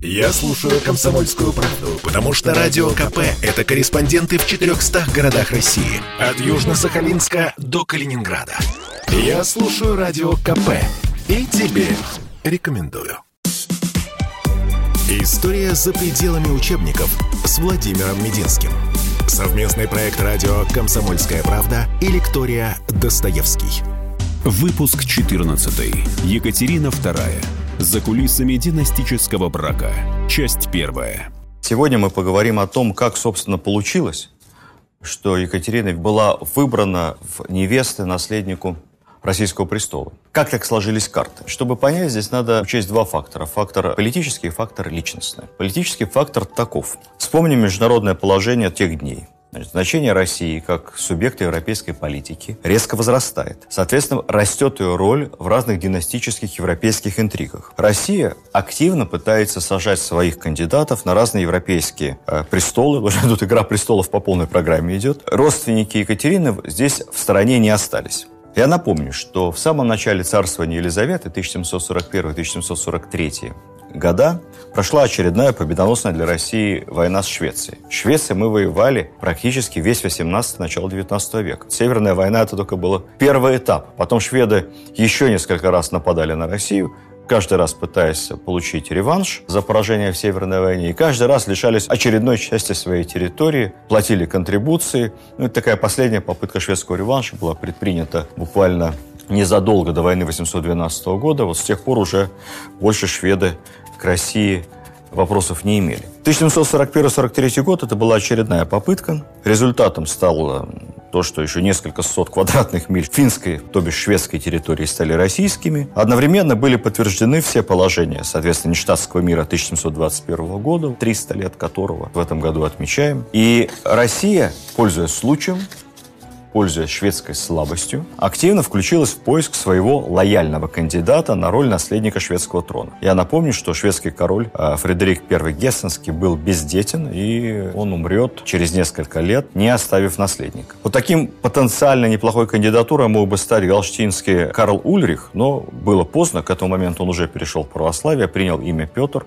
Я слушаю «Комсомольскую правду», потому что «Радио КП» — это корреспонденты в 400 городах России. От Южно-Сахалинска до Калининграда. Я слушаю «Радио КП» и тебе рекомендую. История за пределами учебников с Владимиром Мединским. Совместный проект радио «Комсомольская правда» и лектория «Достоевский». Выпуск 14. Екатерина II. За кулисами династического брака. Часть первая. Сегодня мы поговорим о том, как, собственно, получилось, что Екатерина была выбрана в невесты наследнику российского престола. Как так сложились карты? Чтобы понять, здесь надо учесть два фактора. Фактор политический и фактор личностный. Политический фактор таков. Вспомним международное положение тех дней. Значит, значение России как субъекта европейской политики резко возрастает. Соответственно, растет ее роль в разных династических европейских интригах. Россия активно пытается сажать своих кандидатов на разные европейские э, престолы. Уже тут игра престолов по полной программе идет. Родственники Екатерины здесь в стороне не остались. Я напомню, что в самом начале царствования Елизаветы, 1741-1743 года, прошла очередная победоносная для России война с Швецией. В Швеции мы воевали практически весь 18 начало 19 века. Северная война это только был первый этап. Потом шведы еще несколько раз нападали на Россию, каждый раз пытаясь получить реванш за поражение в Северной войне, и каждый раз лишались очередной части своей территории, платили контрибуции. Ну, и такая последняя попытка шведского реванша была предпринята буквально незадолго до войны 812 года. Вот с тех пор уже больше шведы к России вопросов не имели. 1741-43 год это была очередная попытка. Результатом стало то, что еще несколько сот квадратных миль финской, то бишь шведской территории стали российскими. Одновременно были подтверждены все положения, соответственно, нештатского мира 1721 года, 300 лет которого в этом году отмечаем. И Россия, пользуясь случаем, пользуясь шведской слабостью, активно включилась в поиск своего лояльного кандидата на роль наследника шведского трона. Я напомню, что шведский король э, Фредерик I Гессенский был бездетен, и он умрет через несколько лет, не оставив наследника. Вот таким потенциально неплохой кандидатурой мог бы стать галштинский Карл Ульрих, но было поздно, к этому моменту он уже перешел в православие, принял имя Петр,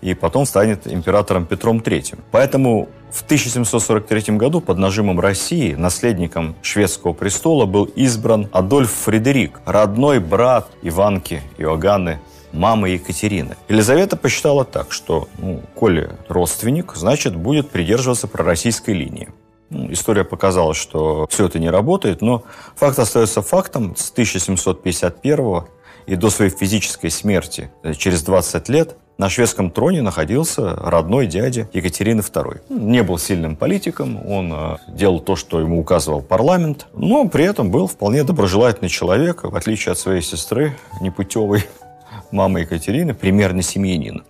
и потом станет императором Петром III. Поэтому в 1743 году под нажимом России наследником шведского престола был избран Адольф Фредерик, родной брат Иванки Иоганны мамы Екатерины. Елизавета посчитала так, что, ну, коли родственник, значит, будет придерживаться пророссийской линии. Ну, история показала, что все это не работает, но факт остается фактом. С 1751 и до своей физической смерти э, через 20 лет на шведском троне находился родной дядя Екатерины II. Не был сильным политиком, он э, делал то, что ему указывал парламент, но при этом был вполне доброжелательный человек, в отличие от своей сестры, непутевой мамы Екатерины, примерно семьянин.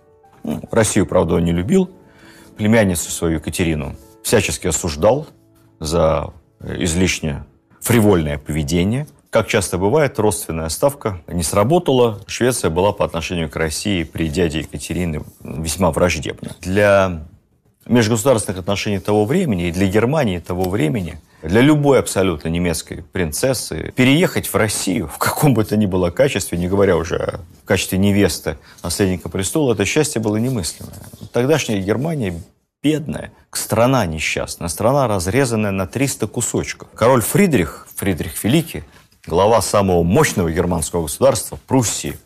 Ну, Россию, правда, он не любил, племянницу свою Екатерину всячески осуждал за излишне фривольное поведение – как часто бывает, родственная ставка не сработала. Швеция была по отношению к России при дяде Екатерины весьма враждебна. Для межгосударственных отношений того времени и для Германии того времени, для любой абсолютно немецкой принцессы, переехать в Россию в каком бы то ни было качестве, не говоря уже о качестве невесты наследника престола, это счастье было немыслимое. Тогдашняя Германия бедная, страна несчастная, страна, разрезанная на 300 кусочков. Король Фридрих, Фридрих Великий, глава самого мощного германского государства, Пруссии,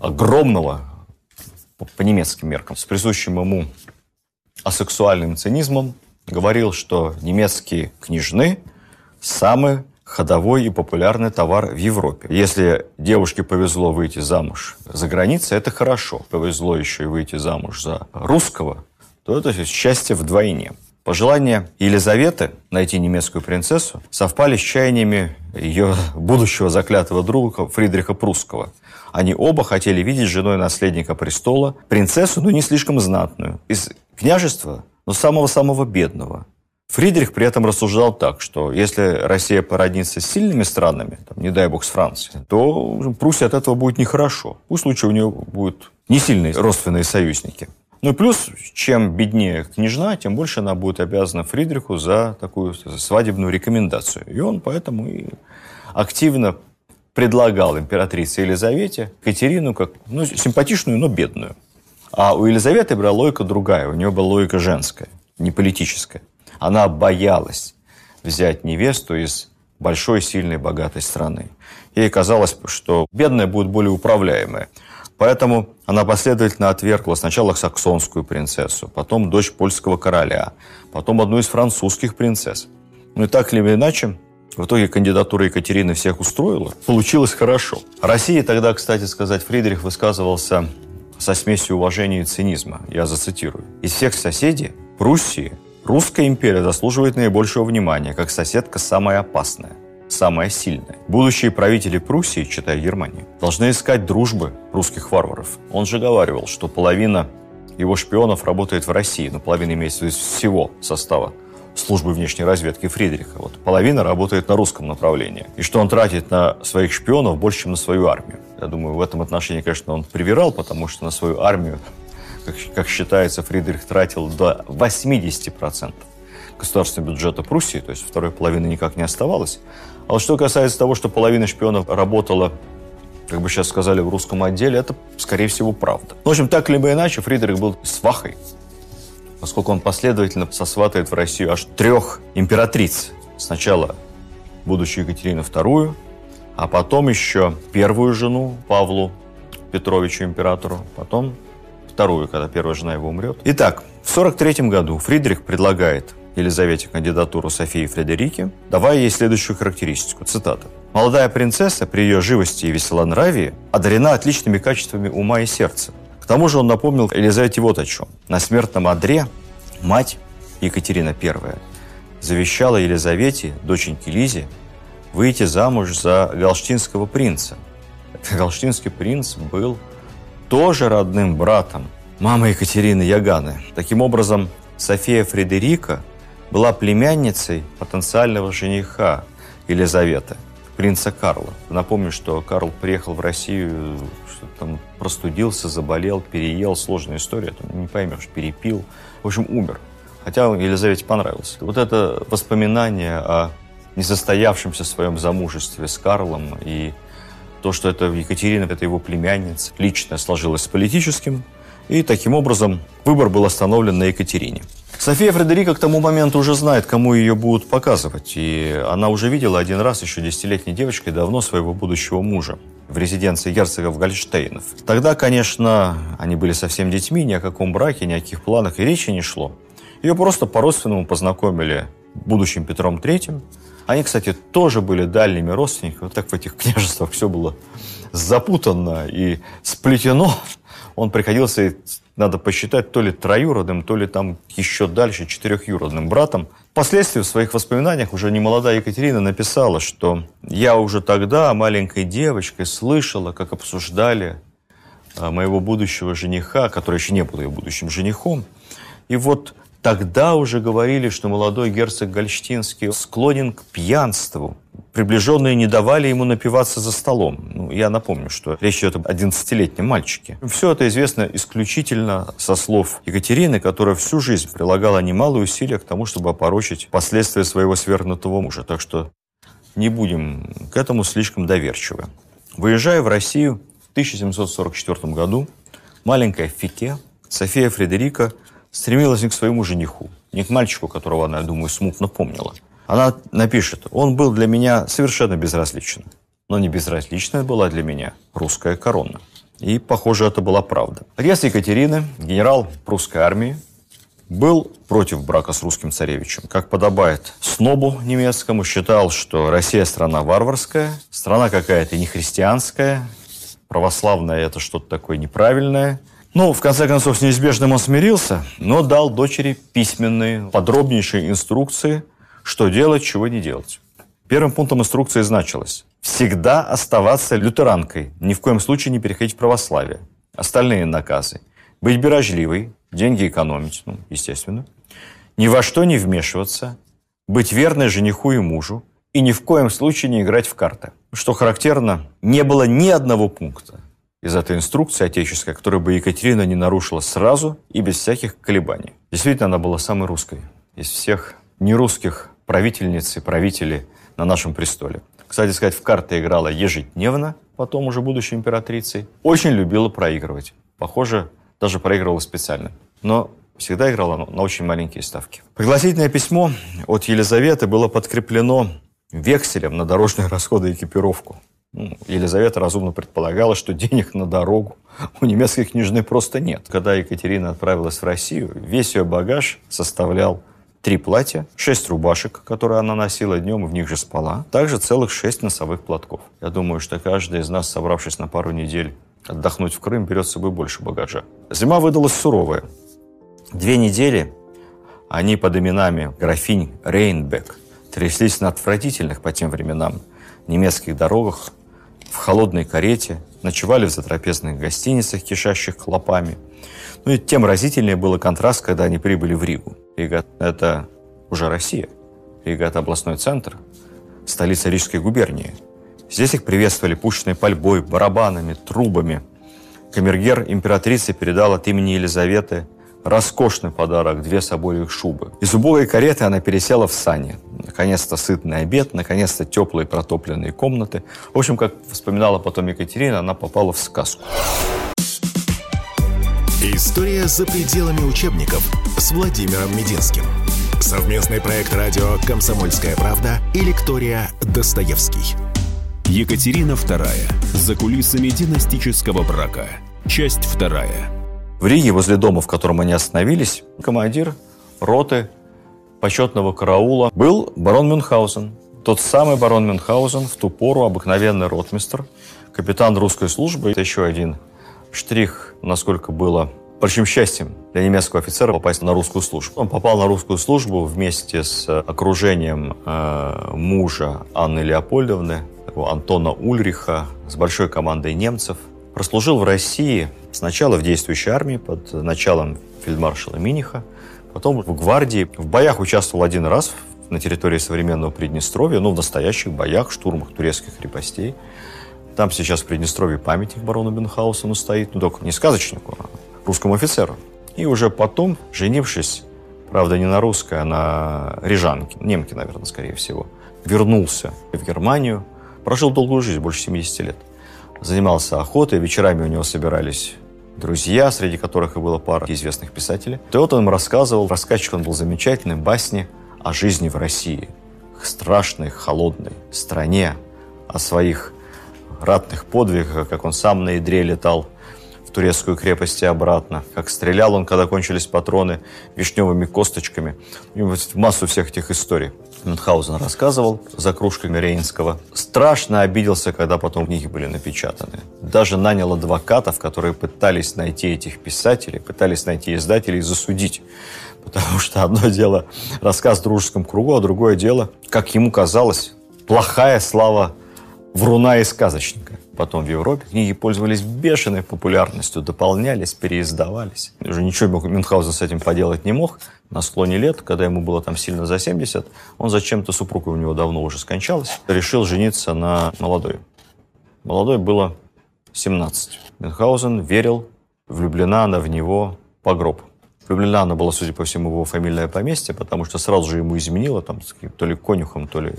огромного по немецким меркам, с присущим ему асексуальным цинизмом, говорил, что немецкие княжны самый ходовой и популярный товар в Европе. Если девушке повезло выйти замуж за границей, это хорошо. Повезло еще и выйти замуж за русского, то это счастье вдвойне. Пожелания Елизаветы найти немецкую принцессу совпали с чаяниями ее будущего заклятого друга Фридриха Прусского. Они оба хотели видеть женой наследника престола принцессу, но не слишком знатную, из княжества, но самого-самого бедного. Фридрих при этом рассуждал так, что если Россия породнится с сильными странами, там, не дай бог с Францией, то Пруссии от этого будет нехорошо. Пусть лучше у нее будут не сильные родственные союзники. Ну и плюс, чем беднее княжна, тем больше она будет обязана Фридриху за такую свадебную рекомендацию. И он поэтому и активно предлагал императрице Елизавете Катерину как ну, симпатичную, но бедную. А у Елизаветы была логика другая, у нее была логика женская, не политическая. Она боялась взять невесту из большой, сильной, богатой страны. Ей казалось, что бедная будет более управляемая. Поэтому она последовательно отвергла сначала саксонскую принцессу, потом дочь польского короля, потом одну из французских принцесс. Ну и так или иначе, в итоге кандидатура Екатерины всех устроила. Получилось хорошо. России тогда, кстати сказать, Фридрих высказывался со смесью уважения и цинизма. Я зацитирую. «Из всех соседей Пруссии русская империя заслуживает наибольшего внимания, как соседка самая опасная самая сильная. Будущие правители Пруссии, читая Германии, должны искать дружбы русских варваров. Он же говаривал, что половина его шпионов работает в России, но половина имеется виду всего состава службы внешней разведки Фридриха. Вот половина работает на русском направлении. И что он тратит на своих шпионов больше, чем на свою армию. Я думаю, в этом отношении, конечно, он привирал, потому что на свою армию, как, как считается, Фридрих тратил до 80% государственного бюджета Пруссии, то есть второй половины никак не оставалось. А вот что касается того, что половина шпионов работала как бы сейчас сказали в русском отделе, это, скорее всего, правда. В общем, так либо иначе, Фридрих был свахой, поскольку он последовательно сосватывает в Россию аж трех императриц. Сначала будущую Екатерину II, а потом еще первую жену Павлу Петровичу императору, потом вторую, когда первая жена его умрет. Итак, в 43 году Фридрих предлагает Елизавете кандидатуру Софии Фредерики, давая ей следующую характеристику. Цитата. «Молодая принцесса при ее живости и веселонравии одарена отличными качествами ума и сердца. К тому же он напомнил Елизавете вот о чем. На смертном одре мать Екатерина I завещала Елизавете, доченьке Лизе, выйти замуж за галштинского принца. Галштинский принц был тоже родным братом мамы Екатерины Яганы. Таким образом, София Фредерика была племянницей потенциального жениха Елизаветы, принца Карла. Напомню, что Карл приехал в Россию, там простудился, заболел, переел, сложная история, там не поймешь, перепил, в общем, умер. Хотя Елизавете понравился. Вот это воспоминание о несостоявшемся своем замужестве с Карлом и то, что это Екатерина, это его племянница, лично сложилось с политическим, и таким образом выбор был остановлен на Екатерине. София Фредерика к тому моменту уже знает, кому ее будут показывать. И она уже видела один раз еще десятилетней девочкой давно своего будущего мужа в резиденции герцогов Гольштейнов. Тогда, конечно, они были совсем детьми, ни о каком браке, ни о каких планах и речи не шло. Ее просто по-родственному познакомили будущим Петром Третьим. Они, кстати, тоже были дальними родственниками. Вот так в этих княжествах все было запутанно и сплетено. Он приходился надо посчитать, то ли троюродным, то ли там еще дальше четырехюродным братом. Впоследствии в своих воспоминаниях уже немолодая Екатерина написала, что я уже тогда, маленькой девочкой, слышала, как обсуждали а, моего будущего жениха, который еще не был ее будущим женихом. И вот тогда уже говорили, что молодой герцог Гольштинский склонен к пьянству, приближенные не давали ему напиваться за столом. Ну, я напомню, что речь идет об 11-летнем мальчике. Все это известно исключительно со слов Екатерины, которая всю жизнь прилагала немалые усилия к тому, чтобы опорочить последствия своего свергнутого мужа. Так что не будем к этому слишком доверчивы. Выезжая в Россию в 1744 году, маленькая Фике, София Фредерика, стремилась не к своему жениху, не к мальчику, которого она, я думаю, смутно помнила – она напишет, он был для меня совершенно безразличен. Но не безразличная была для меня русская корона. И, похоже, это была правда. Отец Екатерины, генерал прусской армии, был против брака с русским царевичем. Как подобает снобу немецкому, считал, что Россия страна варварская, страна какая-то нехристианская, православная это что-то такое неправильное. Ну, в конце концов, с неизбежным он смирился, но дал дочери письменные, подробнейшие инструкции что делать, чего не делать. Первым пунктом инструкции значилось всегда оставаться лютеранкой, ни в коем случае не переходить в православие. Остальные наказы. Быть бережливой, деньги экономить, ну, естественно. Ни во что не вмешиваться, быть верной жениху и мужу и ни в коем случае не играть в карты. Что характерно, не было ни одного пункта из этой инструкции отеческой, которую бы Екатерина не нарушила сразу и без всяких колебаний. Действительно, она была самой русской из всех нерусских правительниц и правителей на нашем престоле. Кстати сказать, в карты играла ежедневно, потом уже будущей императрицей. Очень любила проигрывать. Похоже, даже проигрывала специально. Но всегда играла на очень маленькие ставки. Пригласительное письмо от Елизаветы было подкреплено векселем на дорожные расходы и экипировку. Ну, Елизавета разумно предполагала, что денег на дорогу у немецкой княжны просто нет. Когда Екатерина отправилась в Россию, весь ее багаж составлял три платья, шесть рубашек, которые она носила днем и в них же спала, также целых шесть носовых платков. Я думаю, что каждый из нас, собравшись на пару недель отдохнуть в Крым, берет с собой больше багажа. Зима выдалась суровая. Две недели они под именами графинь Рейнбек тряслись на отвратительных по тем временам немецких дорогах, в холодной карете, ночевали в затрапезных гостиницах, кишащих клопами. Ну и тем разительнее был контраст, когда они прибыли в Ригу. Рига – это уже Россия. Рига – это областной центр, столица Рижской губернии. Здесь их приветствовали пушечной пальбой, барабанами, трубами. Камергер императрицы передал от имени Елизаветы роскошный подарок – две соболевых шубы. Из убогой кареты она пересела в сани. Наконец-то сытный обед, наконец-то теплые протопленные комнаты. В общем, как вспоминала потом Екатерина, она попала в сказку. История за пределами учебников с Владимиром Мединским. Совместный проект радио «Комсомольская правда» и лектория «Достоевский». Екатерина II. За кулисами династического брака. Часть вторая. В Риге, возле дома, в котором они остановились, командир роты почетного караула был барон Мюнхгаузен. Тот самый барон Мюнхгаузен, в ту пору обыкновенный ротмистр, капитан русской службы. Это еще один штрих, насколько было большим счастьем для немецкого офицера попасть на русскую службу. Он попал на русскую службу вместе с окружением э, мужа Анны Леопольдовны, Антона Ульриха, с большой командой немцев. Прослужил в России сначала в действующей армии под началом фельдмаршала Миниха, потом в гвардии. В боях участвовал один раз на территории современного Приднестровья, ну, в настоящих боях, штурмах турецких крепостей. Там сейчас в Приднестровье памятник барону Бенхаусену стоит, ну только не сказочнику, а русскому офицеру. И уже потом, женившись, правда, не на русской, а на рижанке, немке, наверное, скорее всего, вернулся в Германию, прожил долгую жизнь, больше 70 лет. Занимался охотой, вечерами у него собирались друзья, среди которых и было пара известных писателей. И вот он им рассказывал, рассказчик он был замечательный, басни о жизни в России, страшной, холодной стране, о своих ратных подвигах, как он сам на Идре летал турецкую крепость и обратно, как стрелял он, когда кончились патроны, вишневыми косточками. Массу всех этих историй. Мюнхгаузен рассказывал за кружками Рейнского. Страшно обиделся, когда потом книги были напечатаны. Даже нанял адвокатов, которые пытались найти этих писателей, пытались найти издателей и засудить. Потому что одно дело рассказ в дружеском кругу, а другое дело, как ему казалось, плохая слава вруна и сказочника. Потом в Европе книги пользовались бешеной популярностью, дополнялись, переиздавались. Уже ничего Мюнхгаузен с этим поделать не мог. На склоне лет, когда ему было там сильно за 70, он зачем-то, супруга у него давно уже скончалась, решил жениться на молодой. Молодой было 17. Мюнхгаузен верил, влюблена она в него по гроб. Влюблена она была, судя по всему, в его фамильное поместье, потому что сразу же ему изменила, там, то ли конюхом, то ли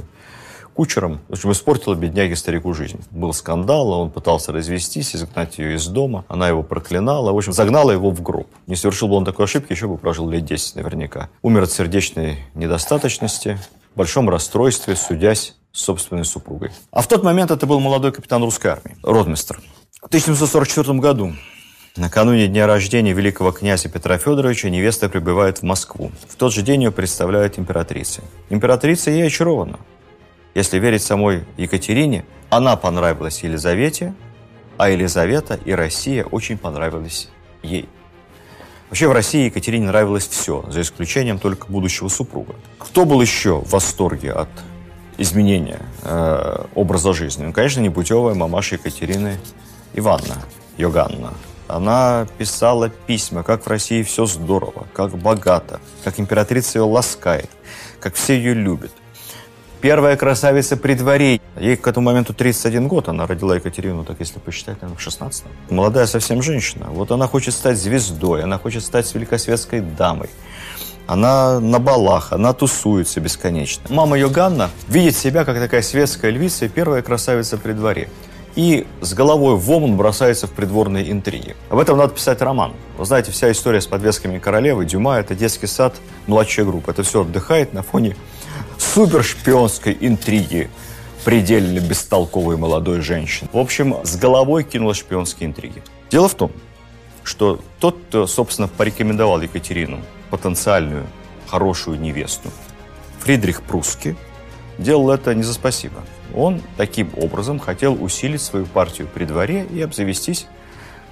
кучером. В общем, испортила бедняге старику жизнь. Был скандал, он пытался развестись, изгнать ее из дома. Она его проклинала. В общем, загнала его в гроб. Не совершил бы он такой ошибки, еще бы прожил лет 10 наверняка. Умер от сердечной недостаточности, в большом расстройстве, судясь с собственной супругой. А в тот момент это был молодой капитан русской армии, ротмистр. В 1744 году Накануне дня рождения великого князя Петра Федоровича невеста прибывает в Москву. В тот же день ее представляют императрице. Императрица ей очарована. Если верить самой Екатерине, она понравилась Елизавете, а Елизавета и Россия очень понравились ей. Вообще в России Екатерине нравилось все, за исключением только будущего супруга. Кто был еще в восторге от изменения э, образа жизни? Ну, конечно, непутевая мамаша Екатерины Ивановна, Йоганна. Она писала письма, как в России все здорово, как богато, как императрица ее ласкает, как все ее любят. Первая красавица при дворе. Ей к этому моменту 31 год. Она родила Екатерину, так если посчитать, наверное, в 16 Молодая совсем женщина. Вот она хочет стать звездой, она хочет стать великосветской дамой. Она на балах, она тусуется бесконечно. Мама Йоганна видит себя как такая светская львица и первая красавица при дворе. и с головой в омон бросается в придворные интриги. Об этом надо писать роман. Вы знаете, вся история с подвесками королевы, Дюма – это детский сад, младшая группа. Это все отдыхает на фоне супершпионской интриги предельно бестолковой молодой женщины. В общем, с головой кинула шпионские интриги. Дело в том, что тот, кто, собственно, порекомендовал Екатерину, потенциальную хорошую невесту, Фридрих Прусский, делал это не за спасибо. Он таким образом хотел усилить свою партию при дворе и обзавестись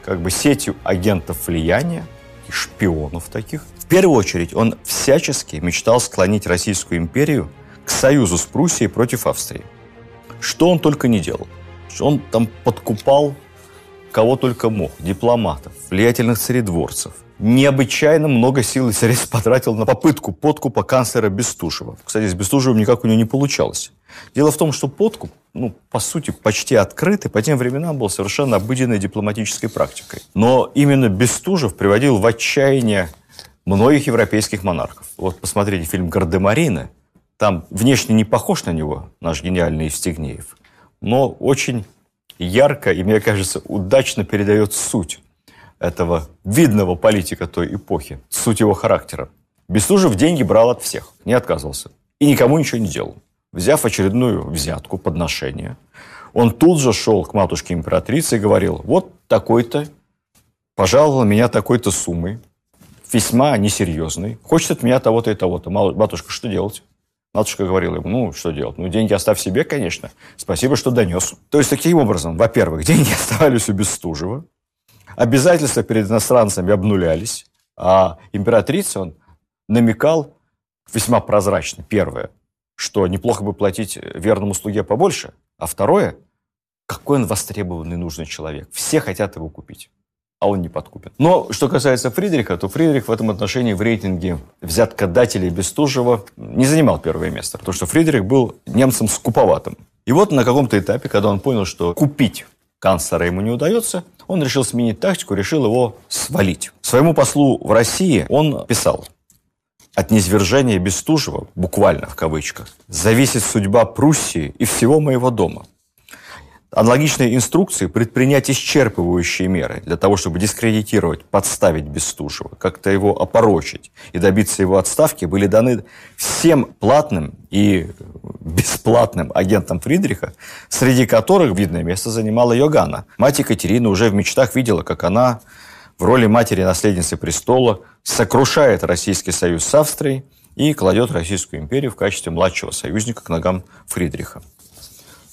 как бы сетью агентов влияния и шпионов таких. Первую очередь он всячески мечтал склонить Российскую империю к союзу с Пруссией против Австрии. Что он только не делал. Он там подкупал кого только мог. Дипломатов, влиятельных царедворцев. Необычайно много сил и средств потратил на попытку подкупа канцлера Бестужева. Кстати, с Бестужевым никак у него не получалось. Дело в том, что подкуп, ну, по сути, почти открытый, по тем временам был совершенно обыденной дипломатической практикой. Но именно Бестужев приводил в отчаяние многих европейских монархов. Вот посмотрите фильм «Гардемарины», там внешне не похож на него наш гениальный Евстигнеев, но очень ярко и, мне кажется, удачно передает суть этого видного политика той эпохи, суть его характера. Бестужев деньги брал от всех, не отказывался. И никому ничего не делал. Взяв очередную взятку, подношение, он тут же шел к матушке императрице и говорил, вот такой-то пожаловал меня такой-то суммой, весьма несерьезной, хочет от меня того-то и того-то. Матушка, что делать? Матушка говорила ему, ну, что делать? Ну, деньги оставь себе, конечно. Спасибо, что донес. То есть, таким образом, во-первых, деньги оставались у Бестужева, обязательства перед иностранцами обнулялись, а императрице он намекал весьма прозрачно. Первое, что неплохо бы платить верному слуге побольше, а второе, какой он востребованный нужный человек. Все хотят его купить а он не подкупит. Но что касается Фридриха, то Фридрих в этом отношении в рейтинге взяткодателей Бестужева не занимал первое место, потому что Фридрих был немцем скуповатым. И вот на каком-то этапе, когда он понял, что купить канцлера ему не удается, он решил сменить тактику, решил его свалить. Своему послу в России он писал, от низвержения Бестужева, буквально в кавычках, зависит судьба Пруссии и всего моего дома аналогичные инструкции предпринять исчерпывающие меры для того, чтобы дискредитировать, подставить Бестужева, как-то его опорочить и добиться его отставки, были даны всем платным и бесплатным агентам Фридриха, среди которых видное место занимала Йоганна. Мать Екатерина уже в мечтах видела, как она в роли матери-наследницы престола сокрушает Российский союз с Австрией и кладет Российскую империю в качестве младшего союзника к ногам Фридриха.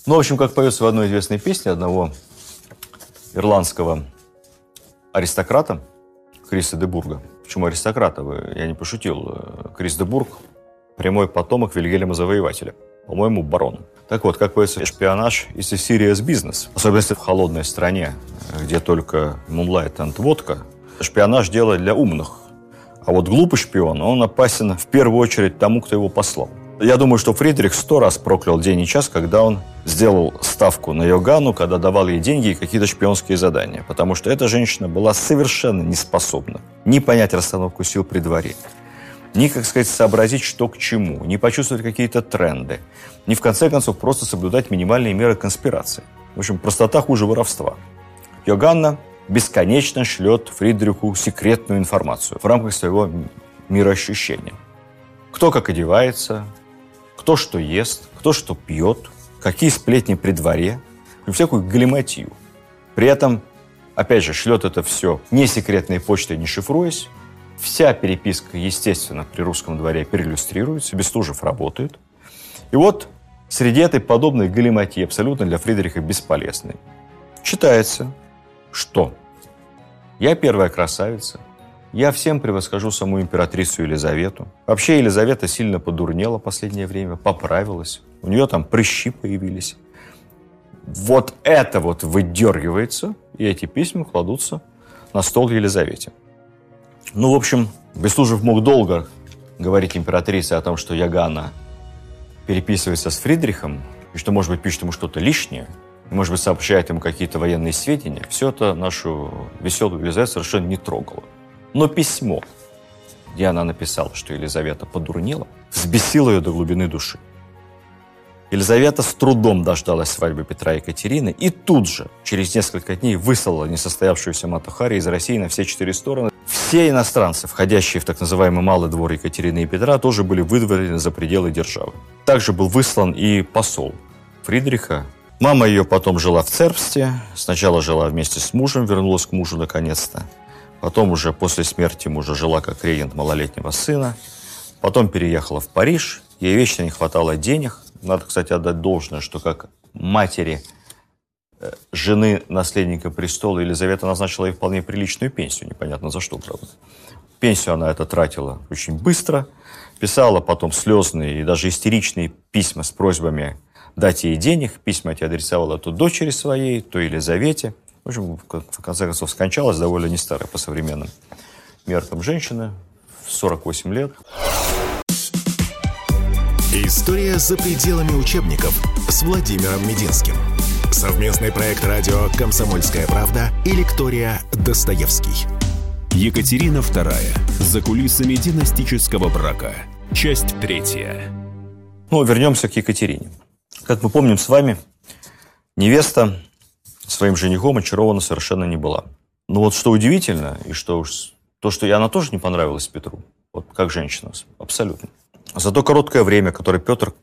Ну, в общем, как поется в одной известной песне одного ирландского аристократа, Криса де Бурга. Почему аристократа? Я не пошутил. Крис де Бург – прямой потомок Вильгельма Завоевателя. По-моему, барон. Так вот, как поется шпионаж – a serious business. Особенно если в холодной стране, где только moonlight and водка. Шпионаж – дело для умных. А вот глупый шпион, он опасен в первую очередь тому, кто его послал. Я думаю, что Фридрих сто раз проклял день и час, когда он сделал ставку на Йоганну, когда давал ей деньги и какие-то шпионские задания. Потому что эта женщина была совершенно не способна ни понять расстановку сил при дворе, ни, как сказать, сообразить, что к чему, ни почувствовать какие-то тренды, ни, в конце концов, просто соблюдать минимальные меры конспирации. В общем, простота хуже воровства. Йоганна бесконечно шлет Фридриху секретную информацию в рамках своего мироощущения. Кто как одевается, кто что ест, кто что пьет, какие сплетни при дворе, всякую галиматью. При этом, опять же, шлет это все не секретной почтой, не шифруясь. Вся переписка, естественно, при русском дворе переиллюстрируется, Бестужев работает. И вот среди этой подобной галиматьи, абсолютно для Фридриха бесполезной, читается, что «Я первая красавица, я всем превосхожу саму императрицу Елизавету. Вообще Елизавета сильно подурнела последнее время, поправилась. У нее там прыщи появились. Вот это вот выдергивается, и эти письма кладутся на стол Елизавете. Ну, в общем, Бестужев мог долго говорить императрице о том, что Ягана переписывается с Фридрихом, и что, может быть, пишет ему что-то лишнее, может быть, сообщает ему какие-то военные сведения. Все это нашу веселую Елизавету совершенно не трогало. Но письмо, где она написала, что Елизавета подурнела, взбесило ее до глубины души. Елизавета с трудом дождалась свадьбы Петра и Екатерины и тут же, через несколько дней, выслала несостоявшуюся Матухари из России на все четыре стороны. Все иностранцы, входящие в так называемый Малый двор Екатерины и Петра, тоже были выдворены за пределы державы. Также был выслан и посол Фридриха. Мама ее потом жила в Цербсте. Сначала жила вместе с мужем, вернулась к мужу наконец-то. Потом уже после смерти мужа жила как регент малолетнего сына. Потом переехала в Париж. Ей вечно не хватало денег. Надо, кстати, отдать должное, что как матери э, жены наследника престола Елизавета назначила ей вполне приличную пенсию. Непонятно за что, правда. Пенсию она это тратила очень быстро. Писала потом слезные и даже истеричные письма с просьбами дать ей денег. Письма эти адресовала то дочери своей, то Елизавете. В общем, в конце концов, скончалась довольно не старая по современным меркам женщина, в 48 лет. История за пределами учебников с Владимиром Мединским. Совместный проект радио «Комсомольская правда» и лектория «Достоевский». Екатерина II. За кулисами династического брака. Часть третья. Ну, вернемся к Екатерине. Как мы помним с вами, невеста своим женихом очарована совершенно не была. Но вот что удивительно, и что уж то, что и она тоже не понравилась Петру, вот как женщина, абсолютно. За то короткое время, которое Петр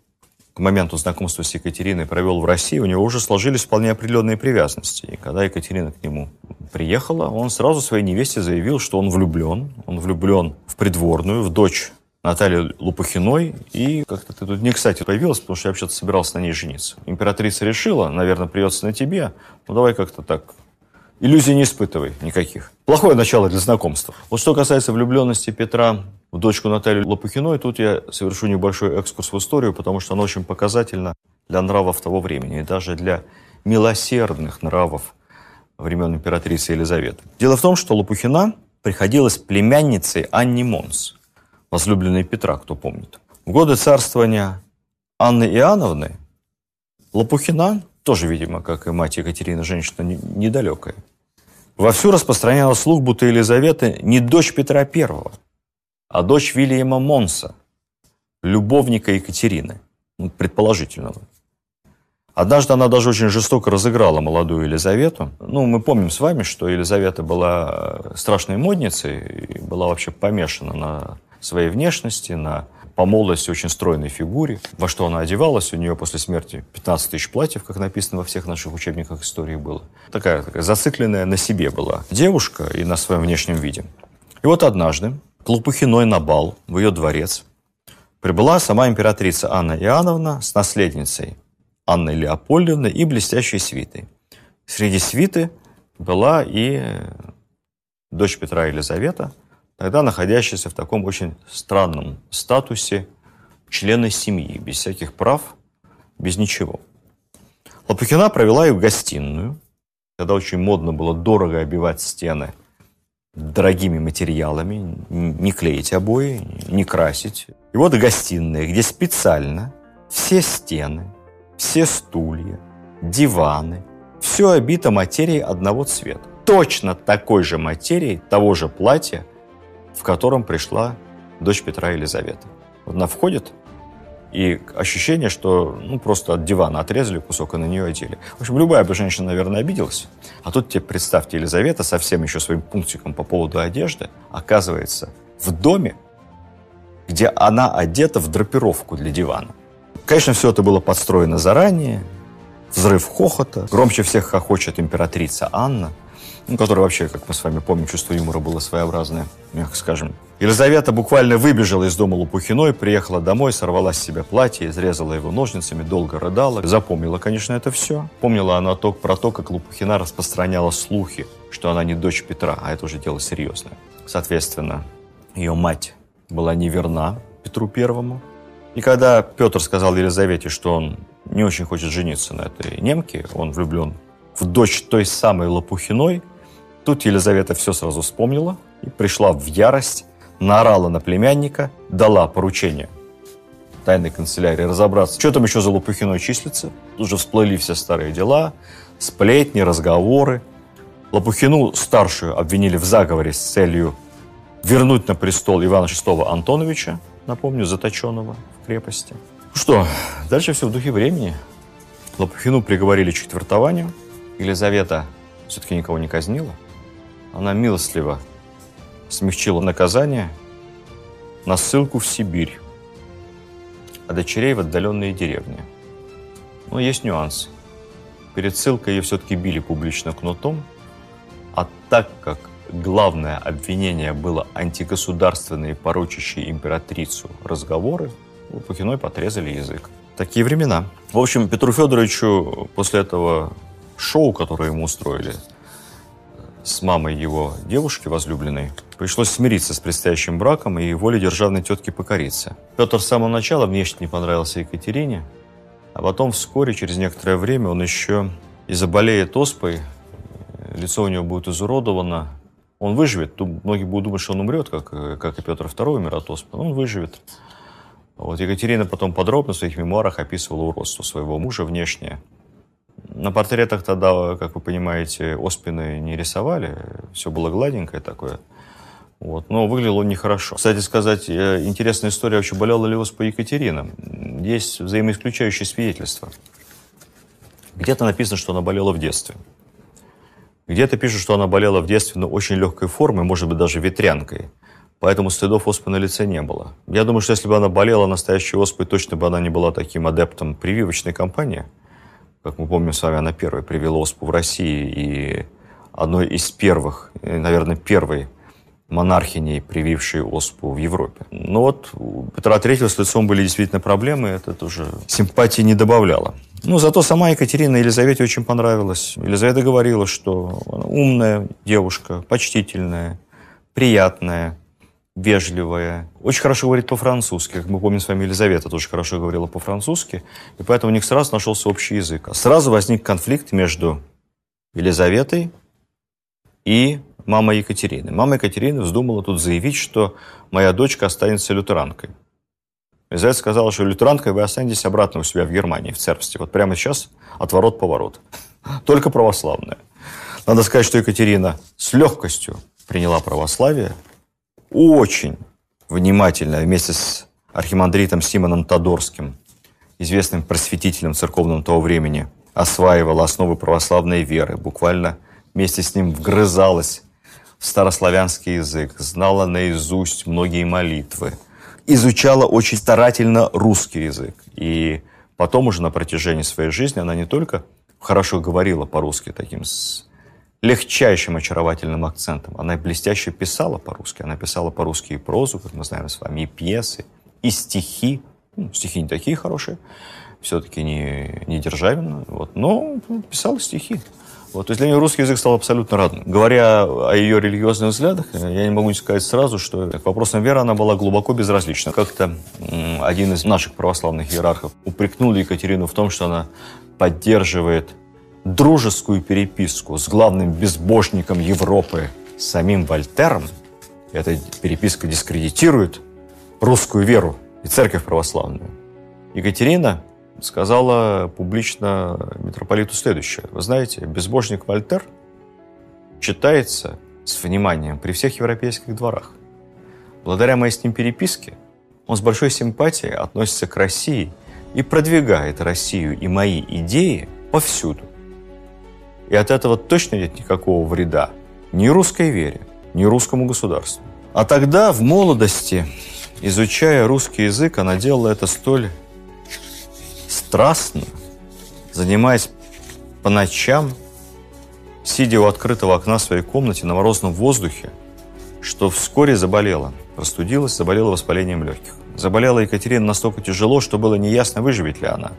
к моменту знакомства с Екатериной провел в России, у него уже сложились вполне определенные привязанности. И когда Екатерина к нему приехала, он сразу своей невесте заявил, что он влюблен. Он влюблен в придворную, в дочь Натальи Лопухиной. И как-то ты тут не кстати появилась, потому что я вообще-то собирался на ней жениться. Императрица решила, наверное, придется на тебе. Ну, давай как-то так. Иллюзий не испытывай никаких. Плохое начало для знакомства. Вот что касается влюбленности Петра в дочку Наталью Лопухиной, тут я совершу небольшой экскурс в историю, потому что она очень показательна для нравов того времени и даже для милосердных нравов времен императрицы Елизаветы. Дело в том, что Лопухина приходилась племянницей Анни Монс – возлюбленной Петра, кто помнит. В годы царствования Анны Иоанновны Лопухина, тоже, видимо, как и мать Екатерины, женщина недалекая, вовсю распространяла слух, будто Елизавета не дочь Петра I, а дочь Вильяма Монса, любовника Екатерины, ну, предположительного. Однажды она даже очень жестоко разыграла молодую Елизавету. Ну, мы помним с вами, что Елизавета была страшной модницей и была вообще помешана на своей внешности, на по молодости очень стройной фигуре. Во что она одевалась, у нее после смерти 15 тысяч платьев, как написано во всех наших учебниках истории было. Такая, такая зацикленная на себе была девушка и на своем внешнем виде. И вот однажды к Лопухиной на бал в ее дворец прибыла сама императрица Анна Иоанновна с наследницей Анной Леопольдовной и блестящей свитой. Среди свиты была и дочь Петра Елизавета – тогда находящийся в таком очень странном статусе члена семьи, без всяких прав, без ничего. Лопухина провела их в гостиную, когда очень модно было дорого обивать стены дорогими материалами, не клеить обои, не красить. И вот гостиная, где специально все стены, все стулья, диваны, все обито материей одного цвета. Точно такой же материей, того же платья, в котором пришла дочь Петра Елизавета. Вот она входит, и ощущение, что ну, просто от дивана отрезали кусок и на нее одели. В общем, любая бы женщина, наверное, обиделась. А тут тебе представьте, Елизавета со всем еще своим пунктиком по поводу одежды оказывается в доме, где она одета в драпировку для дивана. Конечно, все это было подстроено заранее. Взрыв хохота. Громче всех хохочет императрица Анна – ну, который вообще, как мы с вами помним, чувство юмора было своеобразное, мягко скажем. Елизавета буквально выбежала из дома Лопухиной, приехала домой, сорвала с себя платье, изрезала его ножницами, долго рыдала. Запомнила, конечно, это все. Помнила она то, про то, как Лопухина распространяла слухи, что она не дочь Петра, а это уже дело серьезное. Соответственно, ее мать была неверна Петру Первому. И когда Петр сказал Елизавете, что он не очень хочет жениться на этой немке, он влюблен в дочь той самой Лопухиной – Тут Елизавета все сразу вспомнила и пришла в ярость, наорала на племянника, дала поручение тайной канцелярии разобраться, что там еще за Лопухиной числится. Тут же всплыли все старые дела, сплетни, разговоры. Лопухину старшую обвинили в заговоре с целью вернуть на престол Ивана VI Антоновича, напомню, заточенного в крепости. Ну что, дальше все в духе времени. Лопухину приговорили к четвертованию. Елизавета все-таки никого не казнила. Она милостливо смягчила наказание на ссылку в Сибирь, а дочерей в отдаленные деревни. Но есть нюанс. Перед ссылкой ее все-таки били публично кнутом, а так как главное обвинение было антигосударственные, порочащие императрицу разговоры, у Пухиной подрезали язык. Такие времена. В общем, Петру Федоровичу после этого шоу, которое ему устроили с мамой его девушки возлюбленной, пришлось смириться с предстоящим браком и воле державной тетки покориться. Петр с самого начала внешне не понравился Екатерине, а потом вскоре, через некоторое время, он еще и заболеет оспой, лицо у него будет изуродовано, он выживет. Многие будут думать, что он умрет, как, как и Петр II умер от оспы, но он выживет. Вот Екатерина потом подробно в своих мемуарах описывала уродство своего мужа внешнее. На портретах тогда, как вы понимаете, оспины не рисовали, все было гладенькое такое. Вот. Но выглядел он нехорошо. Кстати сказать, э, интересная история, вообще болела ли оспа Екатерина. Есть взаимоисключающие свидетельства. Где-то написано, что она болела в детстве. Где-то пишут, что она болела в детстве, но очень легкой формой, может быть, даже ветрянкой. Поэтому следов оспы на лице не было. Я думаю, что если бы она болела настоящей оспой, точно бы она не была таким адептом прививочной кампании. Как мы помним с вами, она первой привела оспу в России и одной из первых, наверное, первой монархиней, привившей оспу в Европе. Но вот у Петра III с лицом были действительно проблемы, это тоже симпатии не добавляло. Ну, зато сама Екатерина Елизавете очень понравилась. Елизавета говорила, что она умная девушка, почтительная, приятная, вежливая, очень хорошо говорит по-французски. Как мы помним с вами, Елизавета тоже хорошо говорила по-французски, и поэтому у них сразу нашелся общий язык. Сразу возник конфликт между Елизаветой и мамой Екатерины. Мама Екатерины вздумала тут заявить, что моя дочка останется лютеранкой. Елизавета сказала, что лютеранкой вы останетесь обратно у себя в Германии, в церкве. Вот прямо сейчас отворот-поворот. Только православная. Надо сказать, что Екатерина с легкостью приняла православие, очень внимательно вместе с архимандритом Симоном Тодорским, известным просветителем церковным того времени, осваивала основы православной веры, буквально вместе с ним вгрызалась в старославянский язык, знала наизусть многие молитвы, изучала очень старательно русский язык. И потом уже на протяжении своей жизни она не только хорошо говорила по-русски таким с легчайшим очаровательным акцентом. Она блестяще писала по-русски. Она писала по-русски и прозу, как мы знаем с вами, и пьесы, и стихи. Ну, стихи не такие хорошие, все-таки не, не Державина, вот, но писала стихи. Вот, то есть для нее русский язык стал абсолютно родным. Говоря о ее религиозных взглядах, я не могу не сказать сразу, что к вопросам веры она была глубоко безразлична. Как-то один из наших православных иерархов упрекнул Екатерину в том, что она поддерживает дружескую переписку с главным безбожником Европы, самим Вольтером, эта переписка дискредитирует русскую веру и церковь православную. Екатерина сказала публично митрополиту следующее. Вы знаете, безбожник Вольтер читается с вниманием при всех европейских дворах. Благодаря моей с ним переписке он с большой симпатией относится к России и продвигает Россию и мои идеи повсюду. И от этого точно нет никакого вреда ни русской вере, ни русскому государству. А тогда, в молодости, изучая русский язык, она делала это столь страстно, занимаясь по ночам, сидя у открытого окна в своей комнате на морозном воздухе, что вскоре заболела, простудилась, заболела воспалением легких. Заболела Екатерина настолько тяжело, что было неясно, выживет ли она.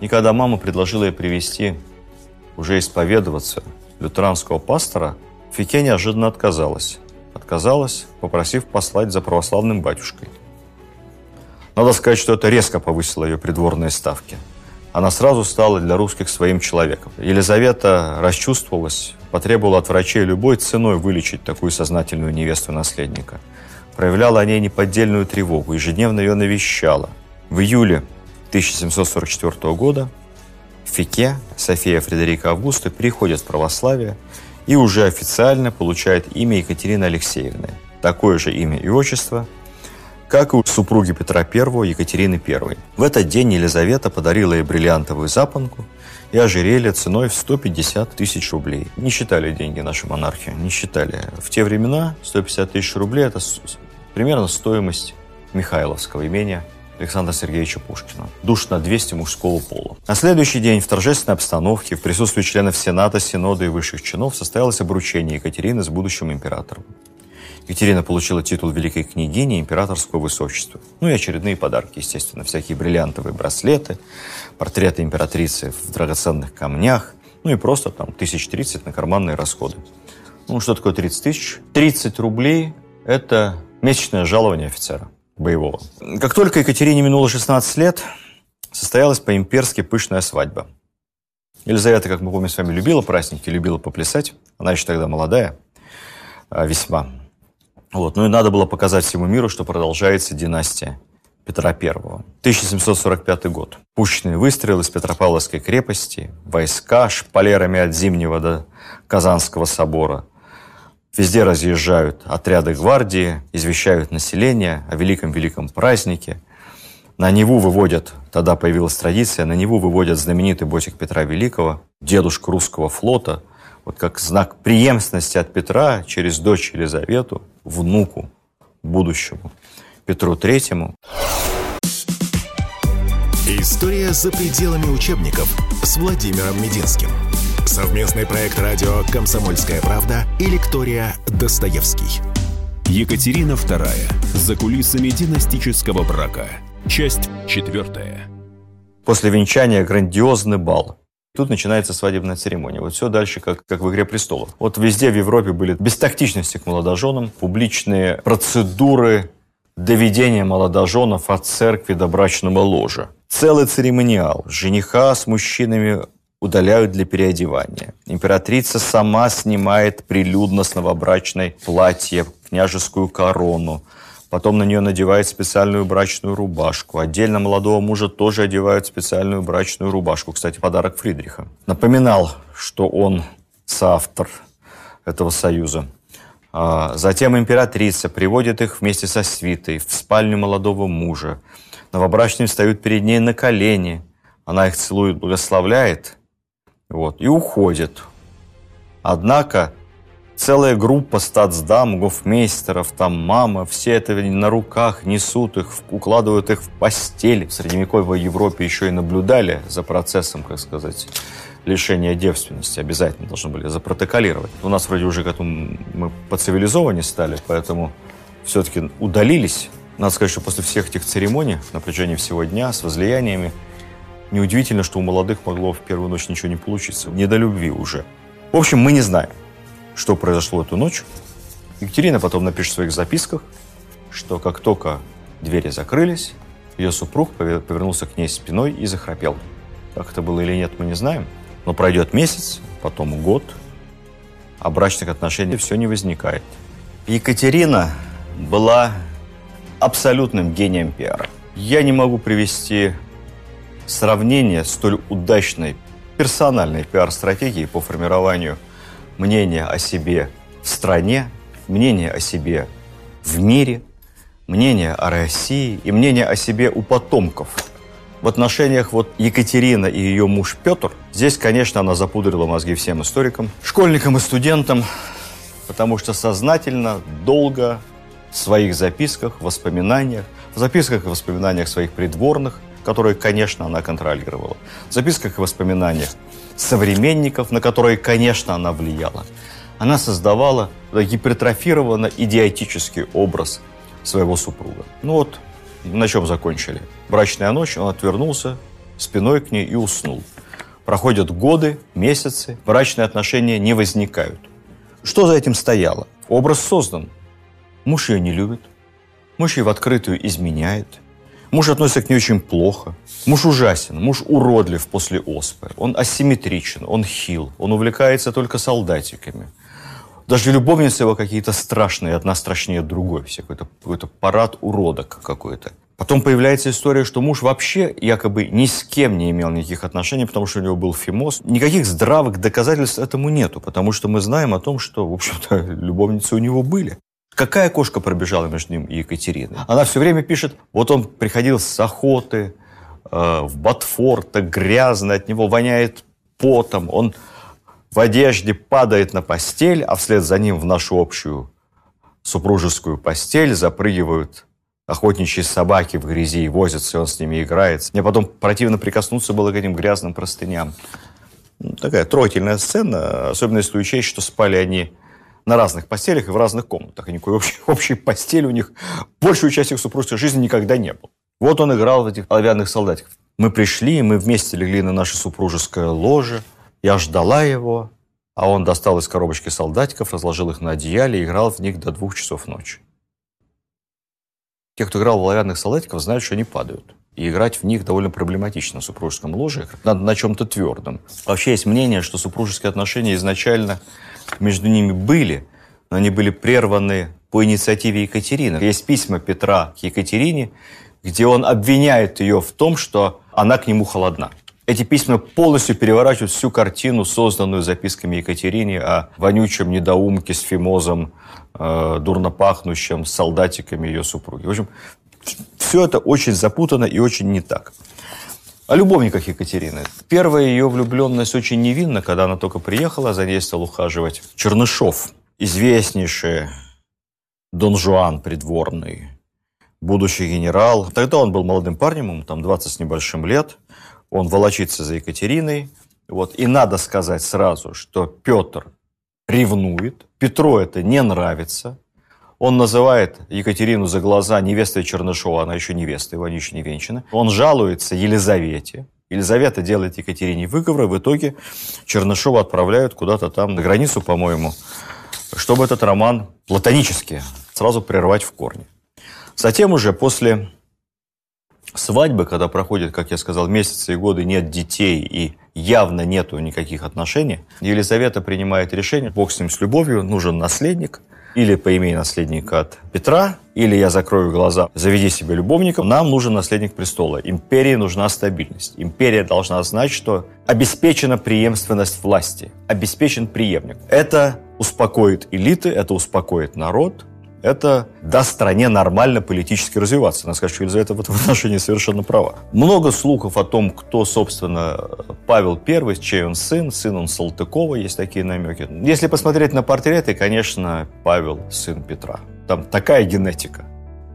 И когда мама предложила ей привести уже исповедоваться лютеранского пастора, Фике неожиданно отказалась. Отказалась, попросив послать за православным батюшкой. Надо сказать, что это резко повысило ее придворные ставки. Она сразу стала для русских своим человеком. Елизавета расчувствовалась, потребовала от врачей любой ценой вылечить такую сознательную невесту наследника. Проявляла о ней неподдельную тревогу, ежедневно ее навещала. В июле 1744 года Фике София Фредерика Августа приходит в православие и уже официально получает имя Екатерины Алексеевны. Такое же имя и отчество как и у супруги Петра I Екатерины I. В этот день Елизавета подарила ей бриллиантовую запонку и ожерелье ценой в 150 тысяч рублей. Не считали деньги наши монархи, не считали. В те времена 150 тысяч рублей – это примерно стоимость Михайловского имения Александра Сергеевича Пушкина. Душ на 200 мужского пола. На следующий день в торжественной обстановке в присутствии членов Сената, Синода и высших чинов состоялось обручение Екатерины с будущим императором. Екатерина получила титул великой княгини императорского высочества. Ну и очередные подарки, естественно, всякие бриллиантовые браслеты, портреты императрицы в драгоценных камнях, ну и просто там тысяч тридцать на карманные расходы. Ну, что такое 30 тысяч? 30 рублей – это месячное жалование офицера боевого. Как только Екатерине минуло 16 лет, состоялась по-имперски пышная свадьба. Елизавета, как мы помним, с вами любила праздники, любила поплясать. Она еще тогда молодая, а, весьма. Вот. Ну и надо было показать всему миру, что продолжается династия Петра I. 1745 год. Пушечный выстрел из Петропавловской крепости, войска шпалерами от Зимнего до Казанского собора. Везде разъезжают отряды гвардии, извещают население о великом-великом празднике. На Неву выводят, тогда появилась традиция, на Неву выводят знаменитый ботик Петра Великого, дедушка русского флота – вот как знак преемственности от Петра через дочь Елизавету, внуку будущему Петру Третьему. История за пределами учебников с Владимиром Мединским. Совместный проект радио «Комсомольская правда» и лектория «Достоевский». Екатерина II. За кулисами династического брака. Часть четвертая. После венчания грандиозный бал. Тут начинается свадебная церемония. Вот все дальше, как, как в «Игре престолов». Вот везде в Европе были бестактичности к молодоженам, публичные процедуры доведения молодоженов от церкви до брачного ложа. Целый церемониал. Жениха с мужчинами удаляют для переодевания. Императрица сама снимает прилюдно с новобрачной платье, княжескую корону, Потом на нее надевают специальную брачную рубашку. Отдельно молодого мужа тоже одевают специальную брачную рубашку. Кстати, подарок Фридриха. Напоминал, что он соавтор этого союза. А, затем императрица приводит их вместе со свитой в спальню молодого мужа. Новобрачные встают перед ней на колени. Она их целует, благословляет вот, и уходит. Однако Целая группа статсдам, гофмейстеров, там мама, все это на руках несут их, укладывают их в постель. В средневековой Европе еще и наблюдали за процессом, как сказать, лишения девственности. Обязательно должны были запротоколировать. У нас вроде уже к этому мы поцивилизованнее стали, поэтому все-таки удалились. Надо сказать, что после всех этих церемоний на протяжении всего дня с возлияниями неудивительно, что у молодых могло в первую ночь ничего не получиться. Не до любви уже. В общем, мы не знаем что произошло эту ночь. Екатерина потом напишет в своих записках, что как только двери закрылись, ее супруг повернулся к ней спиной и захрапел. Как это было или нет, мы не знаем. Но пройдет месяц, потом год, а брачных отношений все не возникает. Екатерина была абсолютным гением пиара. Я не могу привести сравнение столь удачной персональной пиар-стратегии по формированию мнение о себе в стране, мнение о себе в мире, мнение о России и мнение о себе у потомков. В отношениях вот Екатерина и ее муж Петр, здесь, конечно, она запудрила мозги всем историкам, школьникам и студентам, потому что сознательно, долго в своих записках, воспоминаниях, в записках и воспоминаниях своих придворных, которые, конечно, она контролировала, в записках и воспоминаниях современников, на которые, конечно, она влияла. Она создавала гипертрофированно идиотический образ своего супруга. Ну вот, на чем закончили. Брачная ночь, он отвернулся спиной к ней и уснул. Проходят годы, месяцы, брачные отношения не возникают. Что за этим стояло? Образ создан. Муж ее не любит, муж ей в открытую изменяет – Муж относится к ней очень плохо. Муж ужасен, муж уродлив после оспы. Он асимметричен, он хил, он увлекается только солдатиками. Даже любовницы его какие-то страшные, одна страшнее другой. Все какой-то какой парад уродок какой-то. Потом появляется история, что муж вообще якобы ни с кем не имел никаких отношений, потому что у него был фимоз. Никаких здравых доказательств этому нету, потому что мы знаем о том, что, в общем-то, любовницы у него были. Какая кошка пробежала между ним и Екатериной? Она все время пишет, вот он приходил с охоты э, в Ботфорта, грязно, от него воняет потом, он в одежде падает на постель, а вслед за ним в нашу общую супружескую постель запрыгивают охотничьи собаки в грязи и возятся, и он с ними играет. Мне потом противно прикоснуться было к этим грязным простыням. Ну, такая трогательная сцена, особенно если учесть, что спали они на разных постелях и в разных комнатах. И никакой общей, общей постели у них большую часть их супружеской жизни никогда не было. Вот он играл в этих оловянных солдатиков. Мы пришли, мы вместе легли на наше супружеское ложе. Я ждала его, а он достал из коробочки солдатиков, разложил их на одеяле и играл в них до двух часов ночи. Те, кто играл в оловянных солдатиков, знают, что они падают. И играть в них довольно проблематично в супружеском ложе. Надо на чем-то твердом. Вообще есть мнение, что супружеские отношения изначально между ними были, но они были прерваны по инициативе Екатерины. Есть письма Петра к Екатерине, где он обвиняет ее в том, что она к нему холодна. Эти письма полностью переворачивают всю картину, созданную записками Екатерине о вонючем недоумке с фимозом, э, дурно пахнущем, с солдатиками ее супруги. В общем, все это очень запутано и очень не так. О любовниках Екатерины. Первая ее влюбленность очень невинна, когда она только приехала, за ней стал ухаживать Чернышов, известнейший Дон Жуан придворный, будущий генерал. Тогда он был молодым парнем, ему там 20 с небольшим лет. Он волочится за Екатериной. Вот. И надо сказать сразу, что Петр ревнует, Петру это не нравится. Он называет Екатерину за глаза невестой Чернышова, она еще невеста, его они еще не венчаны. Он жалуется Елизавете. Елизавета делает Екатерине выговор, и в итоге Чернышова отправляют куда-то там на границу, по-моему, чтобы этот роман платонически сразу прервать в корне. Затем уже после свадьбы, когда проходит, как я сказал, месяцы и годы, нет детей и явно нету никаких отношений, Елизавета принимает решение, бог с ним с любовью, нужен наследник, или поимей наследника от Петра, или я закрою глаза, заведи себе любовника. Нам нужен наследник престола. Империи нужна стабильность. Империя должна знать, что обеспечена преемственность власти, обеспечен преемник. Это успокоит элиты, это успокоит народ, это даст стране нормально политически развиваться. Надо сказать, что Елизавета в этом отношении совершенно права. Много слухов о том, кто, собственно, Павел I, чей он сын, сын он Салтыкова, есть такие намеки. Если посмотреть на портреты, конечно, Павел сын Петра. Там такая генетика.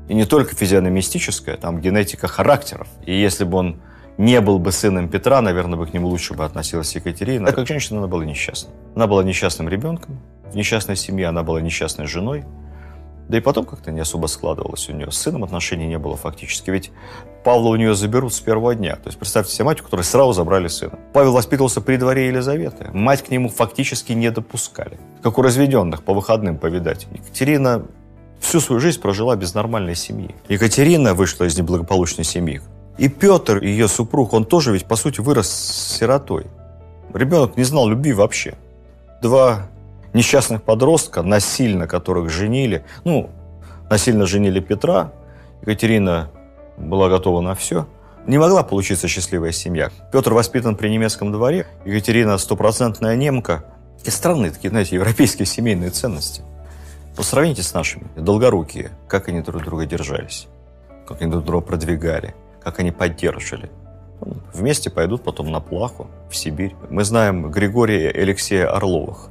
И не только физиономистическая, там генетика характеров. И если бы он не был бы сыном Петра, наверное, бы к нему лучше бы относилась Екатерина. Так как женщина она была несчастной. Она была несчастным ребенком, в несчастной семье она была несчастной женой, да и потом как-то не особо складывалось у нее. С сыном отношений не было фактически. Ведь Павла у нее заберут с первого дня. То есть представьте себе мать, у которой сразу забрали сына. Павел воспитывался при дворе Елизаветы. Мать к нему фактически не допускали. Как у разведенных, по выходным повидать. Екатерина всю свою жизнь прожила без нормальной семьи. Екатерина вышла из неблагополучной семьи. И Петр, ее супруг, он тоже ведь, по сути, вырос сиротой. Ребенок не знал любви вообще. Два несчастных подростка, насильно которых женили. Ну, насильно женили Петра. Екатерина была готова на все. Не могла получиться счастливая семья. Петр воспитан при немецком дворе. Екатерина стопроцентная немка. И странные такие, знаете, европейские семейные ценности. Посравните с нашими. Долгорукие. Как они друг друга держались. Как они друг друга продвигали. Как они поддерживали. Вместе пойдут потом на плаху в Сибирь. Мы знаем Григория и Алексея Орловых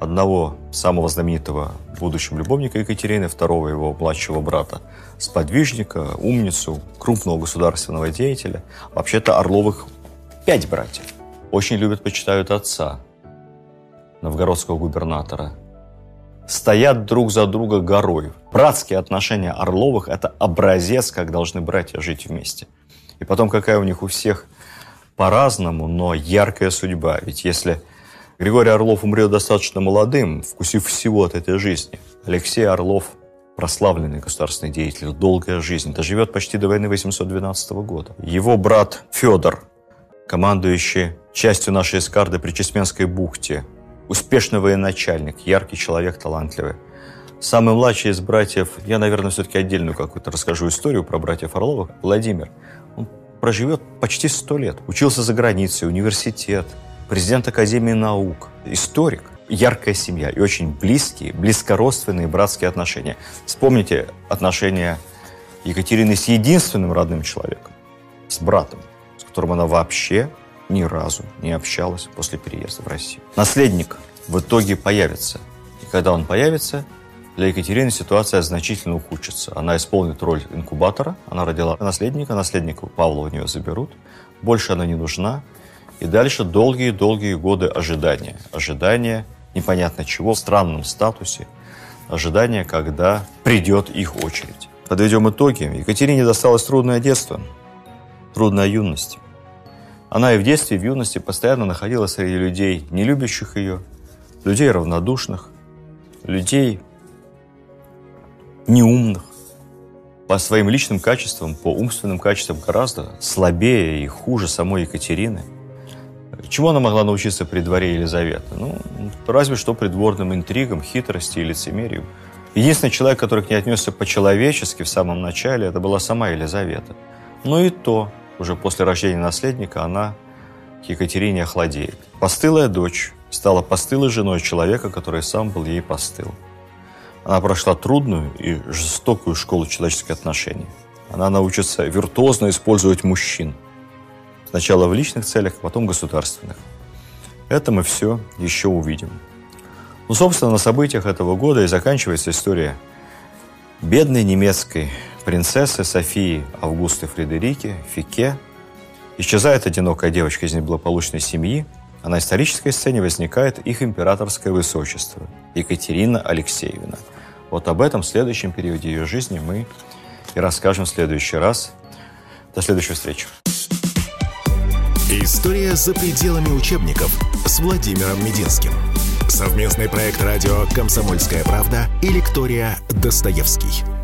одного самого знаменитого будущего любовника Екатерины, второго его младшего брата, сподвижника, умницу, крупного государственного деятеля. Вообще-то Орловых пять братьев. Очень любят, почитают отца, новгородского губернатора. Стоят друг за друга горой. Братские отношения Орловых – это образец, как должны братья жить вместе. И потом, какая у них у всех по-разному, но яркая судьба. Ведь если Григорий Орлов умрет достаточно молодым, вкусив всего от этой жизни. Алексей Орлов прославленный государственный деятель, долгая жизнь, доживет почти до войны 812 года. Его брат Федор, командующий частью нашей эскарды при Чесменской бухте, успешный военачальник, яркий человек, талантливый. Самый младший из братьев, я, наверное, все-таки отдельную какую-то расскажу историю про братьев Орловых, Владимир. Он проживет почти сто лет. Учился за границей, университет – президент Академии наук, историк. яркая семья и очень близкие, близкородственные братские отношения. Вспомните отношения Екатерины с единственным родным человеком, с братом, с которым она вообще ни разу не общалась после переезда в Россию. Наследник в итоге появится. И когда он появится, для Екатерины ситуация значительно ухудшится. Она исполнит роль инкубатора, она родила наследника, наследника Павла у нее заберут, больше она не нужна. И дальше долгие-долгие годы ожидания. Ожидания непонятно чего, в странном статусе. Ожидания, когда придет их очередь. Подведем итоги. Екатерине досталось трудное детство, трудная юность. Она и в детстве, и в юности постоянно находилась среди людей, не любящих ее, людей равнодушных, людей неумных, по своим личным качествам, по умственным качествам гораздо слабее и хуже самой Екатерины. Чему она могла научиться при дворе Елизаветы? Ну, разве что придворным интригам, хитрости и лицемерию. Единственный человек, который к ней отнесся по-человечески в самом начале, это была сама Елизавета. Но и то, уже после рождения наследника, она к Екатерине охладеет. Постылая дочь стала постылой женой человека, который сам был ей постыл. Она прошла трудную и жестокую школу человеческих отношений. Она научится виртуозно использовать мужчин. Сначала в личных целях, а потом государственных. Это мы все еще увидим. Ну, собственно, на событиях этого года и заканчивается история бедной немецкой принцессы Софии Августы Фредерики Фике. Исчезает одинокая девочка из неблагополучной семьи, а на исторической сцене возникает их императорское высочество Екатерина Алексеевна – вот об этом в следующем периоде ее жизни мы и расскажем в следующий раз. До следующей встречи. История за пределами учебников с Владимиром Мединским. Совместный проект радио «Комсомольская правда» и лектория «Достоевский».